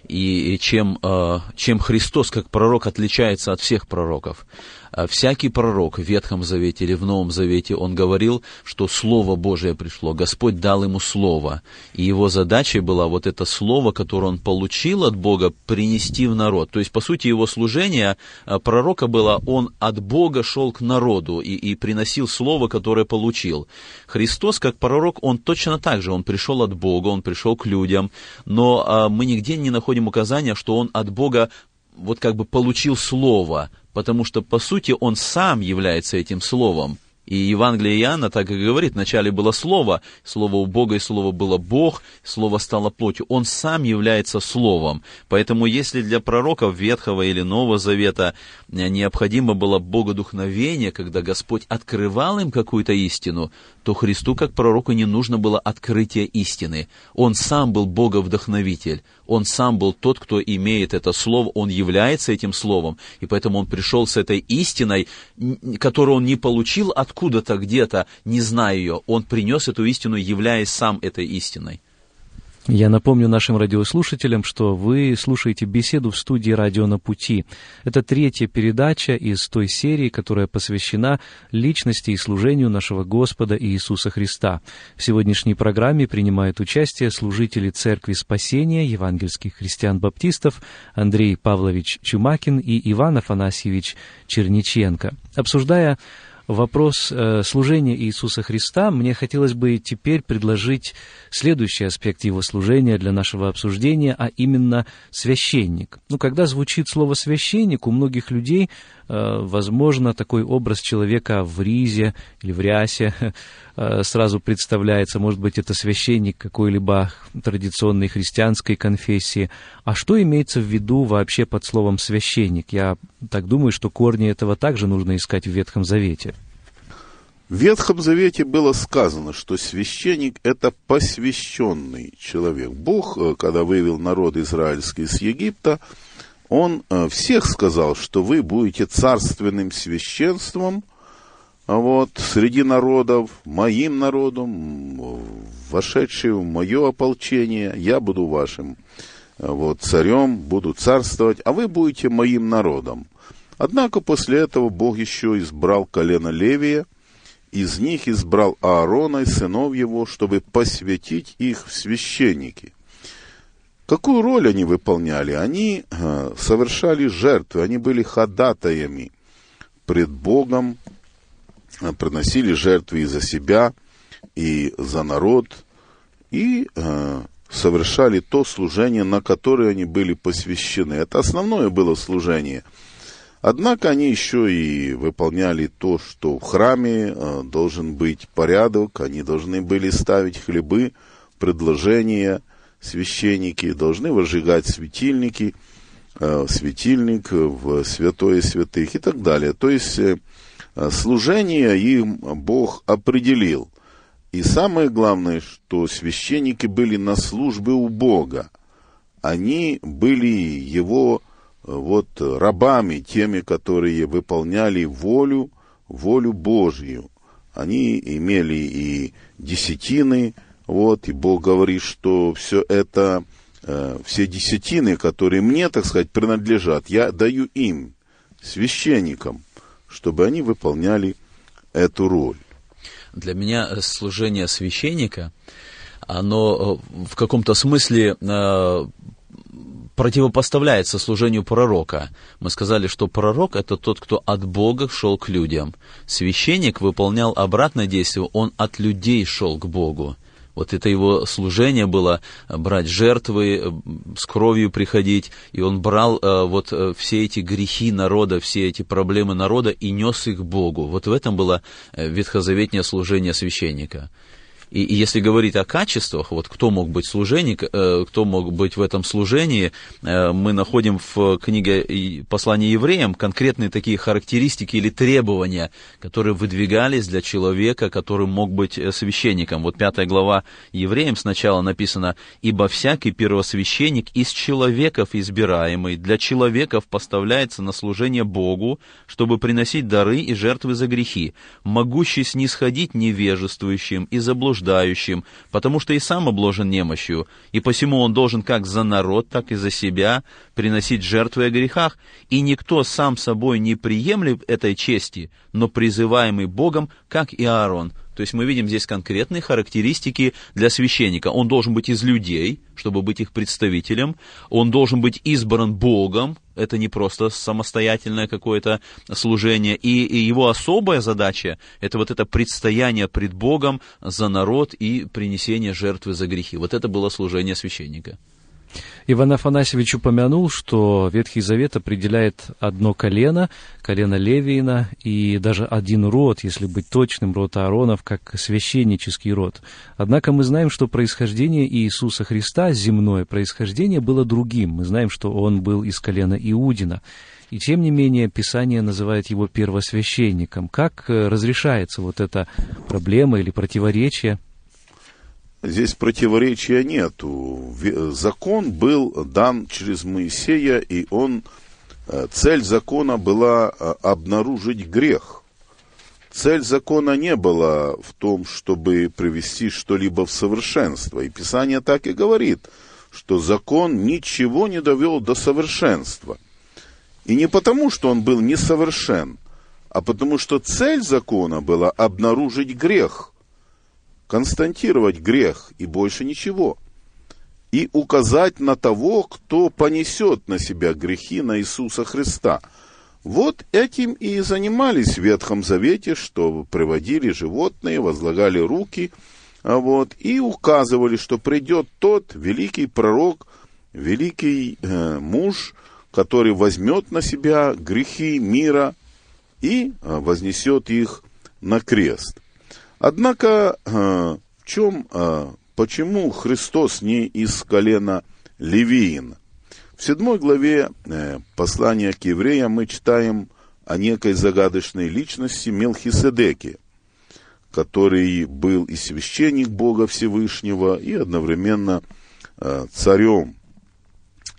и чем, а, чем Христос как пророк отличается от всех пророков. А всякий пророк в Ветхом Завете или в Новом Завете, он говорил, что Слово Божие пришло, Господь дал ему Слово, и его задачей была вот это Слово, которое он получил от Бога, принести в народ. То есть, по сути, его служение а, пророка было, он от Бога шел к народу и, и приносил Слово, которое получил. Христос, как пророк, он точно так же, он пришел от Бога, он пришел к людям, но а, мы нигде не находим указания, что он от Бога вот как бы получил слово, потому что, по сути, он сам является этим словом. И Евангелие Иоанна так и говорит, вначале было Слово, Слово у Бога, и Слово было Бог, Слово стало плотью. Он сам является Словом. Поэтому если для пророков Ветхого или Нового Завета необходимо было богодухновение, когда Господь открывал им какую-то истину, то Христу как пророку не нужно было открытие истины. Он сам был Боговдохновитель. Он сам был тот, кто имеет это слово, он является этим словом, и поэтому он пришел с этой истиной, которую он не получил от откуда-то где-то, не зная ее, он принес эту истину, являясь сам этой истиной. Я напомню нашим радиослушателям, что вы слушаете беседу в студии «Радио на пути». Это третья передача из той серии, которая посвящена личности и служению нашего Господа Иисуса Христа. В сегодняшней программе принимают участие служители Церкви Спасения, евангельских христиан-баптистов Андрей Павлович Чумакин и Иван Афанасьевич Черниченко. Обсуждая вопрос э, служения Иисуса Христа, мне хотелось бы теперь предложить следующий аспект его служения для нашего обсуждения, а именно священник. Ну, когда звучит слово «священник», у многих людей, возможно, такой образ человека в ризе или в рясе э, сразу представляется. Может быть, это священник какой-либо традиционной христианской конфессии. А что имеется в виду вообще под словом «священник»? Я так думаю, что корни этого также нужно искать в Ветхом Завете. В Ветхом Завете было сказано, что священник – это посвященный человек. Бог, э, когда вывел народ израильский из Египта, он э, всех сказал, что вы будете царственным священством вот, среди народов, моим народом, вошедшим в мое ополчение, я буду вашим вот, царем, буду царствовать, а вы будете моим народом. Однако после этого Бог еще избрал колено Левия – из них избрал Аарона и сынов его, чтобы посвятить их в священники. Какую роль они выполняли? Они э, совершали жертвы, они были ходатаями пред Богом, э, приносили жертвы и за себя, и за народ, и э, совершали то служение, на которое они были посвящены. Это основное было служение. Однако они еще и выполняли то, что в храме должен быть порядок, они должны были ставить хлебы, предложения, священники, должны возжигать светильники, э, светильник в святое святых и так далее. То есть э, служение им Бог определил. И самое главное, что священники были на службе у Бога. Они были его вот рабами, теми, которые выполняли волю, волю Божью. Они имели и десятины, вот, и Бог говорит, что все это, э, все десятины, которые мне, так сказать, принадлежат, я даю им, священникам, чтобы они выполняли эту роль. Для меня э, служение священника, оно э, в каком-то смысле противопоставляется служению пророка. Мы сказали, что пророк – это тот, кто от Бога шел к людям. Священник выполнял обратное действие, он от людей шел к Богу. Вот это его служение было брать жертвы, с кровью приходить, и он брал э, вот э, все эти грехи народа, все эти проблемы народа и нес их Богу. Вот в этом было э, ветхозаветнее служение священника. И, и если говорить о качествах, вот кто мог быть служенник, э, кто мог быть в этом служении, э, мы находим в книге послания евреям конкретные такие характеристики или требования, которые выдвигались для человека, который мог быть э, священником. Вот пятая глава евреям сначала написано, «Ибо всякий первосвященник из человеков избираемый для человеков поставляется на служение Богу, чтобы приносить дары и жертвы за грехи, могущий снисходить невежествующим и заблуждающим, нуждающим, потому что и сам обложен немощью, и посему он должен как за народ, так и за себя приносить жертвы о грехах, и никто сам собой не приемлет этой чести, но призываемый Богом, как и Аарон, то есть мы видим здесь конкретные характеристики для священника. Он должен быть из людей, чтобы быть их представителем. Он должен быть избран Богом. Это не просто самостоятельное какое-то служение. И, и его особая задача – это вот это предстояние пред Богом за народ и принесение жертвы за грехи. Вот это было служение священника. Иван Афанасьевич упомянул, что Ветхий Завет определяет одно колено, колено Левиина, и даже один род, если быть точным, род Ааронов, как священнический род. Однако мы знаем, что происхождение Иисуса Христа, земное происхождение, было другим. Мы знаем, что он был из колена Иудина. И тем не менее Писание называет его первосвященником. Как э, разрешается вот эта проблема или противоречие Здесь противоречия нету. Закон был дан через Моисея, и он, э, цель закона была э, обнаружить грех. Цель закона не была в том, чтобы привести что-либо в совершенство. И Писание так и говорит, что закон ничего не довел до совершенства. И не потому, что он был несовершен, а потому что цель закона была обнаружить грех – константировать грех и больше ничего, и указать на того, кто понесет на себя грехи на Иисуса Христа. Вот этим и занимались в Ветхом Завете, что приводили животные, возлагали руки, а вот, и указывали, что придет тот великий пророк, великий э, муж, который возьмет на себя грехи мира и э, вознесет их на крест. Однако, э, в чем, э, почему Христос не из колена Левиин? В седьмой главе э, послания к евреям мы читаем о некой загадочной личности Мелхиседеке, который был и священник Бога Всевышнего, и одновременно царем.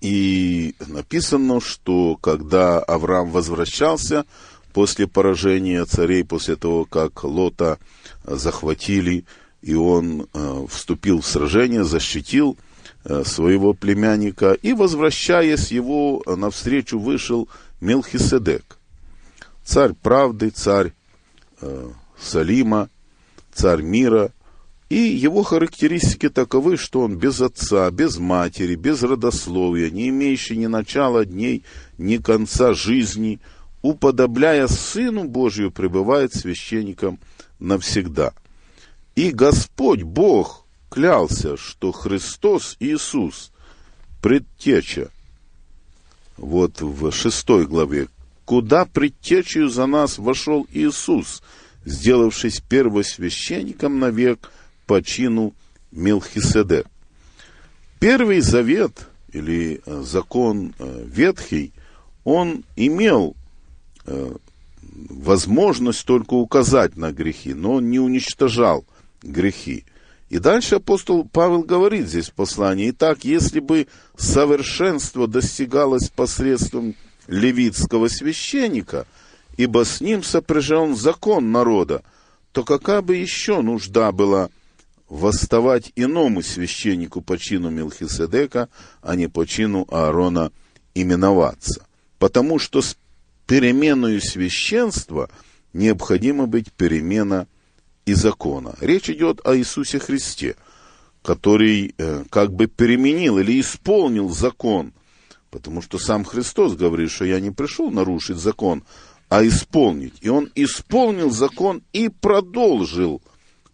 И написано, что когда Авраам возвращался после поражения царей, после того, как Лота захватили, и он э, вступил в сражение, защитил э, своего племянника, и, возвращаясь его, навстречу вышел Мелхиседек, царь правды, царь э, Салима, царь мира, и его характеристики таковы, что он без отца, без матери, без родословия, не имеющий ни начала дней, ни конца жизни, уподобляя Сыну Божию, пребывает священником навсегда. И Господь Бог клялся, что Христос Иисус, предтеча, вот в шестой главе, куда предтечью за нас вошел Иисус, сделавшись первосвященником навек по чину Мелхиседек. Первый завет или э, закон э, ветхий, он имел возможность только указать на грехи, но он не уничтожал грехи. И дальше апостол Павел говорит здесь в послании, итак, если бы совершенство достигалось посредством левитского священника, ибо с ним сопряжен закон народа, то какая бы еще нужда была восставать иному священнику по чину Мелхиседека, а не по чину Аарона именоваться? Потому что переменою священства необходимо быть перемена и закона. Речь идет о Иисусе Христе, который э, как бы переменил или исполнил закон, потому что сам Христос говорит, что я не пришел нарушить закон, а исполнить. И он исполнил закон и продолжил,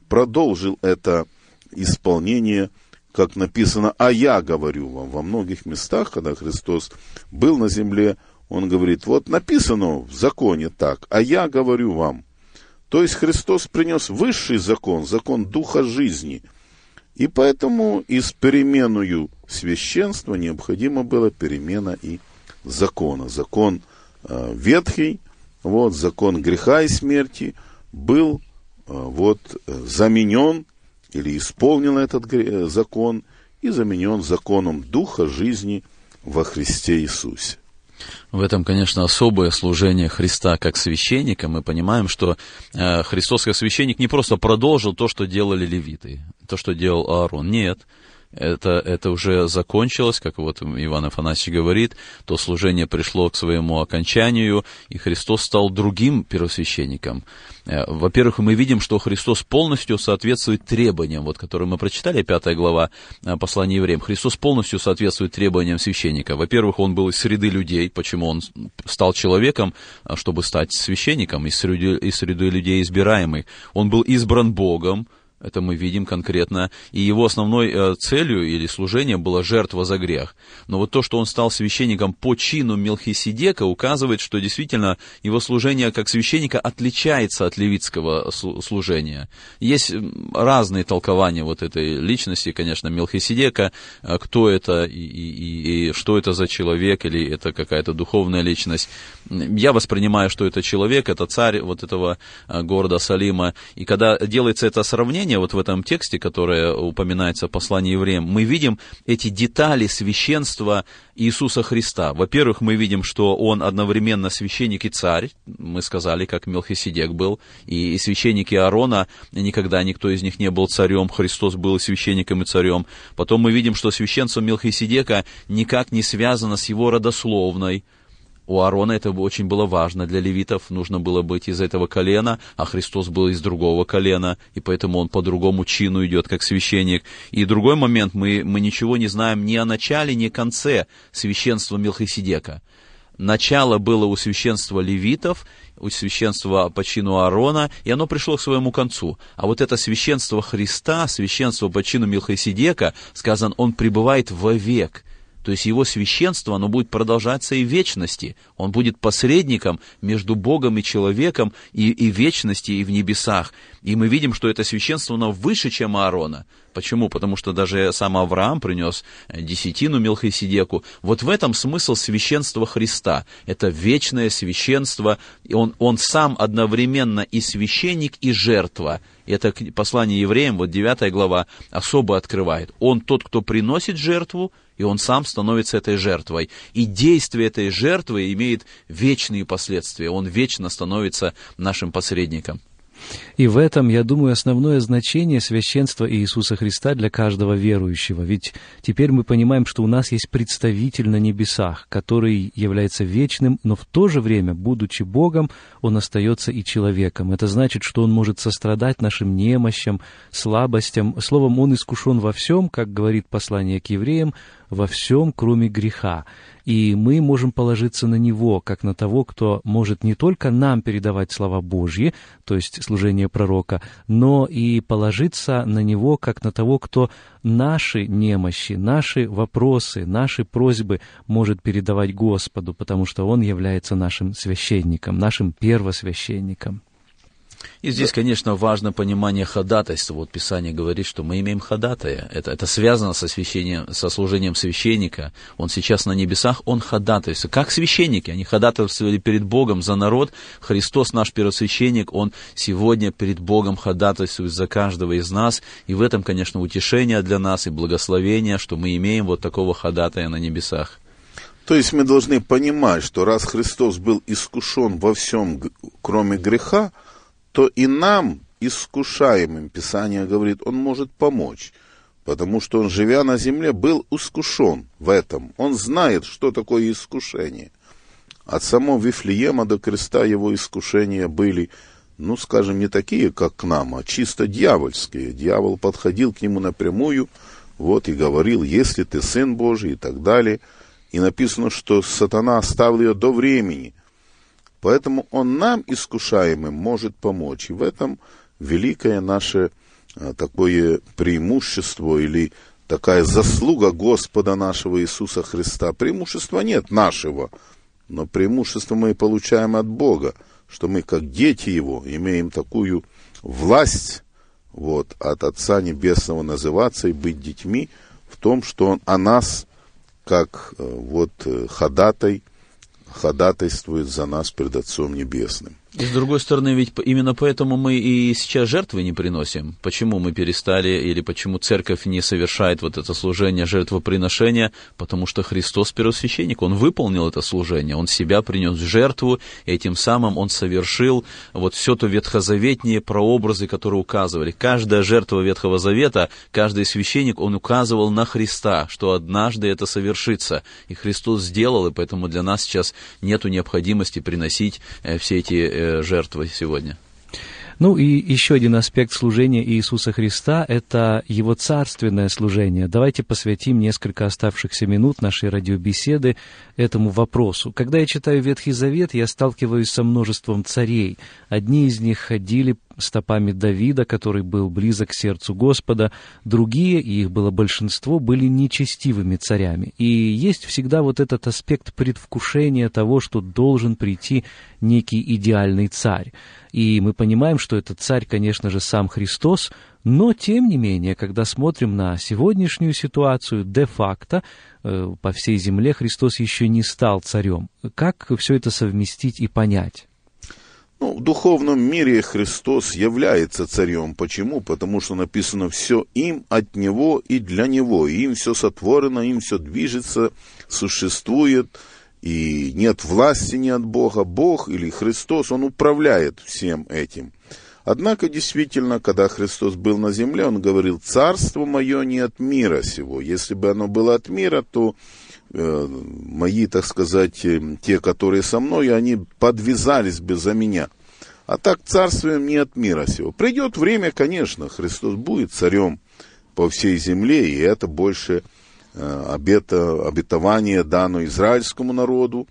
продолжил это исполнение, как написано, а я говорю вам, во многих местах, когда Христос был на земле, он говорит, вот написано в законе так, а я говорю вам. То есть Христос принес высший закон, закон Духа жизни. И поэтому из переменную священства необходимо было перемена и закона. Закон э, ветхий, вот, закон греха и смерти был э, вот, заменен или исполнен этот э, закон и заменен законом Духа жизни во Христе Иисусе. В этом, конечно, особое служение Христа как священника. Мы понимаем, что э, Христос как священник не просто продолжил то, что делали левиты, то, что делал Аарон. Нет, это, это уже закончилось, как вот Иван Афанасьевич говорит, то служение пришло к своему окончанию, и Христос стал другим первосвященником. Э, во-первых, мы видим, что Христос полностью соответствует требованиям, вот, которые мы прочитали, пятая глава э, послания евреям. Христос полностью соответствует требованиям священника. Во-первых, он был из среды людей, почему он стал человеком, э, чтобы стать священником, из среды, из среды людей избираемый. Он был избран Богом, это мы видим конкретно. И его основной э, целью или служением была жертва за грех. Но вот то, что он стал священником по чину Мелхиседека, указывает, что действительно его служение как священника отличается от левитского служения. Есть разные толкования вот этой личности, конечно, Мелхиседека, э, кто это и, и, и что это за человек, или это какая-то духовная личность. Я воспринимаю, что это человек, это царь вот этого э, города Салима. И когда делается это сравнение, Писания, вот в этом тексте, которое упоминается в послании евреям, мы видим эти детали священства Иисуса Христа. Во-первых, мы видим, что Он одновременно священник и царь, мы сказали, как Мелхиседек был, и священники Аарона, никогда никто из них не был царем, Христос был священником и царем. Потом мы видим, что священство Мелхиседека никак не связано с его родословной, у Аарона это очень было важно для левитов, нужно было быть из этого колена, а Христос был из другого колена, и поэтому он по другому чину идет, как священник. И другой момент, мы, мы ничего не знаем ни о начале, ни о конце священства Милхиседека. Начало было у священства левитов, у священства по чину Аарона, и оно пришло к своему концу. А вот это священство Христа, священство по чину Милхиседека, сказано, он пребывает вовек – то есть его священство, оно будет продолжаться и в вечности. Он будет посредником между Богом и человеком и, и вечности, и в небесах. И мы видим, что это священство, оно выше, чем Аарона. Почему? Потому что даже сам Авраам принес десятину Мелхиседеку. Вот в этом смысл священства Христа. Это вечное священство. И он, он сам одновременно и священник, и жертва. Это послание евреям, вот 9 глава, особо открывает. Он тот, кто приносит жертву, и он сам становится этой жертвой. И действие этой жертвы имеет вечные последствия. Он вечно становится нашим посредником. И в этом, я думаю, основное значение священства Иисуса Христа для каждого верующего. Ведь теперь мы понимаем, что у нас есть представитель на небесах, который является вечным, но в то же время, будучи Богом, он остается и человеком. Это значит, что он может сострадать нашим немощам, слабостям. Словом, он искушен во всем, как говорит послание к евреям, во всем, кроме греха. И мы можем положиться на Него, как на того, кто может не только нам передавать слова Божьи, то есть служение пророка, но и положиться на Него, как на того, кто наши немощи, наши вопросы, наши просьбы может передавать Господу, потому что Он является нашим священником, нашим первосвященником. И здесь, конечно, важно понимание ходатайства. Вот Писание говорит, что мы имеем ходатая. Это, это связано со, священием, со служением священника. Он сейчас на небесах, он ходатайствует. Как священники, они ходатайствовали перед Богом за народ. Христос, наш первосвященник, он сегодня перед Богом ходатайствует за каждого из нас. И в этом, конечно, утешение для нас и благословение, что мы имеем вот такого ходатая на небесах. То есть мы должны понимать, что раз Христос был искушен во всем, кроме греха, то и нам, искушаемым, Писание говорит, он может помочь. Потому что он, живя на земле, был искушен в этом. Он знает, что такое искушение. От самого Вифлеема до креста его искушения были, ну, скажем, не такие, как к нам, а чисто дьявольские. Дьявол подходил к нему напрямую, вот, и говорил, если ты сын Божий, и так далее. И написано, что сатана оставил ее до времени – Поэтому он нам, искушаемым, может помочь. И в этом великое наше а, такое преимущество или такая заслуга Господа нашего Иисуса Христа. Преимущества нет нашего, но преимущество мы получаем от Бога, что мы, как дети Его, имеем такую власть вот, от Отца Небесного называться и быть детьми в том, что Он о нас, как э, вот э, ходатай, ходатайствует за нас пред Отцом Небесным. И с другой стороны, ведь именно поэтому мы и сейчас жертвы не приносим. Почему мы перестали или почему церковь не совершает вот это служение жертвоприношения? Потому что Христос первосвященник, Он выполнил это служение, Он себя принес в жертву, и этим самым Он совершил вот все то ветхозаветние прообразы, которые указывали. Каждая жертва Ветхого Завета, каждый священник, он указывал на Христа, что однажды это совершится. И Христос сделал, и поэтому для нас сейчас нет необходимости приносить э, все эти э, жертвы сегодня. Ну и еще один аспект служения Иисуса Христа – это Его царственное служение. Давайте посвятим несколько оставшихся минут нашей радиобеседы этому вопросу. Когда я читаю Ветхий Завет, я сталкиваюсь со множеством царей. Одни из них ходили стопами Давида, который был близок к сердцу Господа, другие, и их было большинство, были нечестивыми царями. И есть всегда вот этот аспект предвкушения того, что должен прийти некий идеальный царь. И мы понимаем, что этот царь, конечно же, сам Христос, но, тем не менее, когда смотрим на сегодняшнюю ситуацию, де-факто э, по всей земле Христос еще не стал царем. Как все это совместить и понять? Ну, в духовном мире Христос является царем. Почему? Потому что написано все им, от Него и для Него. Им все сотворено, им все движется, существует, и нет власти не от Бога. Бог или Христос, Он управляет всем этим. Однако, действительно, когда Христос был на земле, Он говорил, «Царство мое не от мира сего». Если бы оно было от мира, то мои, так сказать, э, те, которые со мной, они подвязались бы за меня. А так царствуем не от мира сего. Придет время, конечно, Христос будет царем по всей земле, и это больше э, обета, обетование дано израильскому народу.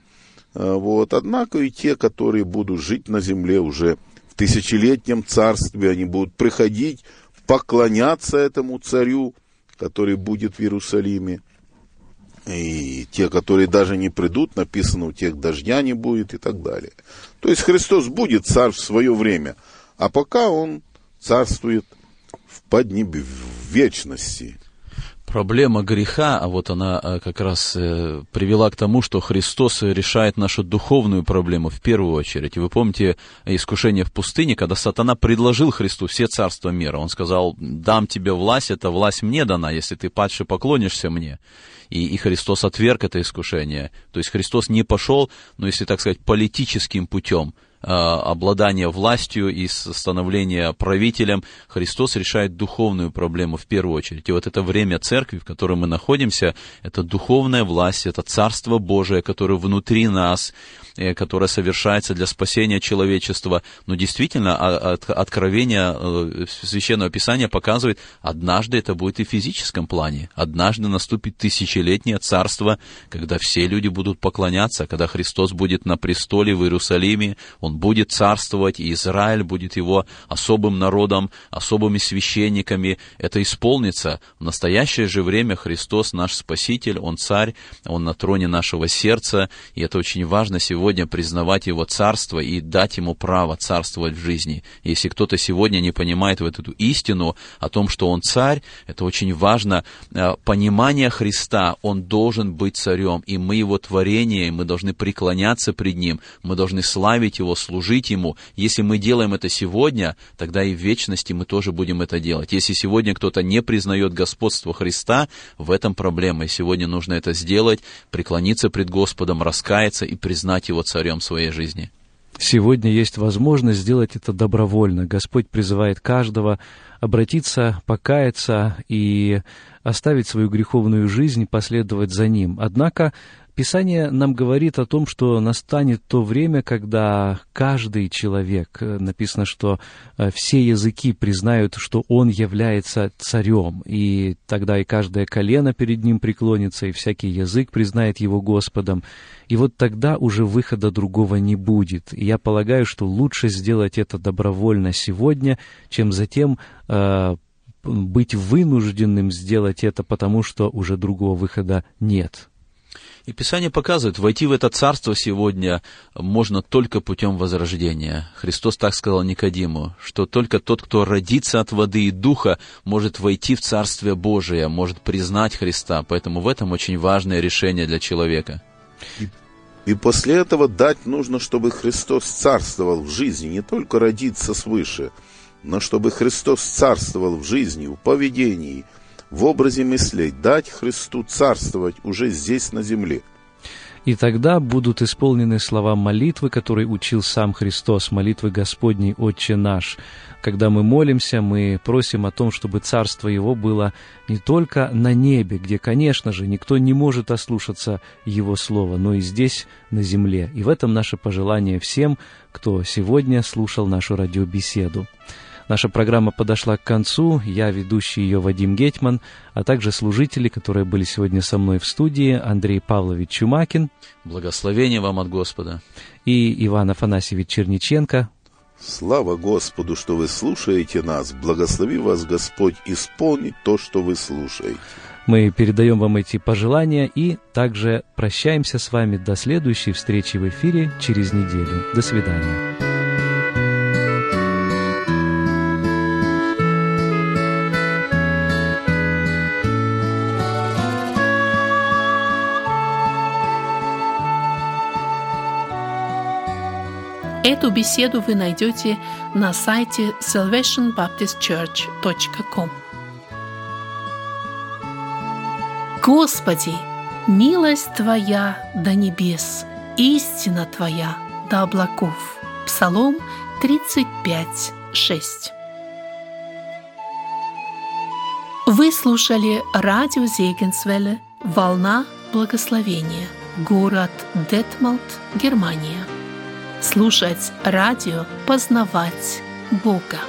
Вот. Однако и те, которые будут жить на земле уже в тысячелетнем царстве, они будут приходить, поклоняться этому царю, который будет в Иерусалиме – и те, которые даже не придут, написано, у тех дождя не будет и так далее. То есть Христос будет царь в свое время, а пока он царствует в поднебе, в вечности. Проблема греха, а вот она э, как раз э, привела к тому, что Христос решает нашу духовную проблему в первую очередь. И вы помните искушение в пустыне, когда сатана предложил Христу все царства мира. Он сказал, дам тебе власть, эта власть мне дана, если ты падше поклонишься мне. И, и Христос отверг это искушение. То есть Христос не пошел, ну если так сказать, политическим путем, обладания властью и становления правителем, Христос решает духовную проблему в первую очередь. И вот это время церкви, в котором мы находимся, это духовная власть, это Царство Божие, которое внутри нас, Э, которая совершается для спасения человечества. Но действительно, а, откровение э, Священного Писания показывает, однажды это будет и в физическом плане. Однажды наступит тысячелетнее царство, когда все люди будут поклоняться, когда Христос будет на престоле в Иерусалиме, Он будет царствовать, и Израиль будет Его особым народом, особыми священниками. Это исполнится. В настоящее же время Христос наш Спаситель, Он царь, Он на троне нашего сердца, и это очень важно сегодня сегодня признавать Его царство и дать Ему право царствовать в жизни. Если кто-то сегодня не понимает вот эту истину о том, что Он царь, это очень важно. Э, понимание Христа, Он должен быть царем, и мы Его творение, и мы должны преклоняться пред Ним, мы должны славить Его, служить Ему. Если мы делаем это сегодня, тогда и в вечности мы тоже будем это делать. Если сегодня кто-то не признает господство Христа, в этом проблема, и сегодня нужно это сделать, преклониться пред Господом, раскаяться и признать Его царем своей жизни. Сегодня есть возможность сделать это добровольно. Господь призывает каждого обратиться, покаяться и оставить свою греховную жизнь, последовать за Ним. Однако Писание нам говорит о том, что настанет то время, когда каждый человек, э, написано, что э, все языки признают, что он является царем, и тогда и каждое колено перед ним преклонится, и всякий язык признает его Господом. И вот тогда уже выхода другого не будет. И я полагаю, что лучше сделать это добровольно сегодня, чем затем э, быть вынужденным сделать это, потому что уже другого выхода нет. И Писание показывает, войти в это царство сегодня можно только путем возрождения. Христос так сказал Никодиму, что только тот, кто родится от воды и духа, может войти в Царствие Божие, может признать Христа. Поэтому в этом очень важное решение для человека. И, после этого дать нужно, чтобы Христос царствовал в жизни, не только родиться свыше, но чтобы Христос царствовал в жизни, в поведении – в образе мыслей, дать Христу царствовать уже здесь, на земле. И тогда будут исполнены слова молитвы, которые учил сам Христос, молитвы Господней «Отче наш». Когда мы молимся, мы просим о том, чтобы Царство Его было не только на небе, где, конечно же, никто не может ослушаться Его Слова, но и здесь, на земле. И в этом наше пожелание всем, кто сегодня слушал нашу радиобеседу. Наша программа подошла к концу. Я ведущий ее Вадим Гетман, а также служители, которые были сегодня со мной в студии, Андрей Павлович Чумакин. Благословение вам от Господа. И Иван Афанасьевич Черниченко. Слава Господу, что вы слушаете нас. Благослови вас Господь исполнить то, что вы слушаете. Мы передаем вам эти пожелания и также прощаемся с вами до следующей встречи в эфире через неделю. До свидания. Эту беседу вы найдете на сайте salvationbaptistchurch.com. Господи, милость Твоя до небес, истина Твоя до облаков. Псалом 35, 6. Вы слушали радио Зегенсвелле «Волна благословения», город Детмалт, Германия слушать радио, познавать Бога.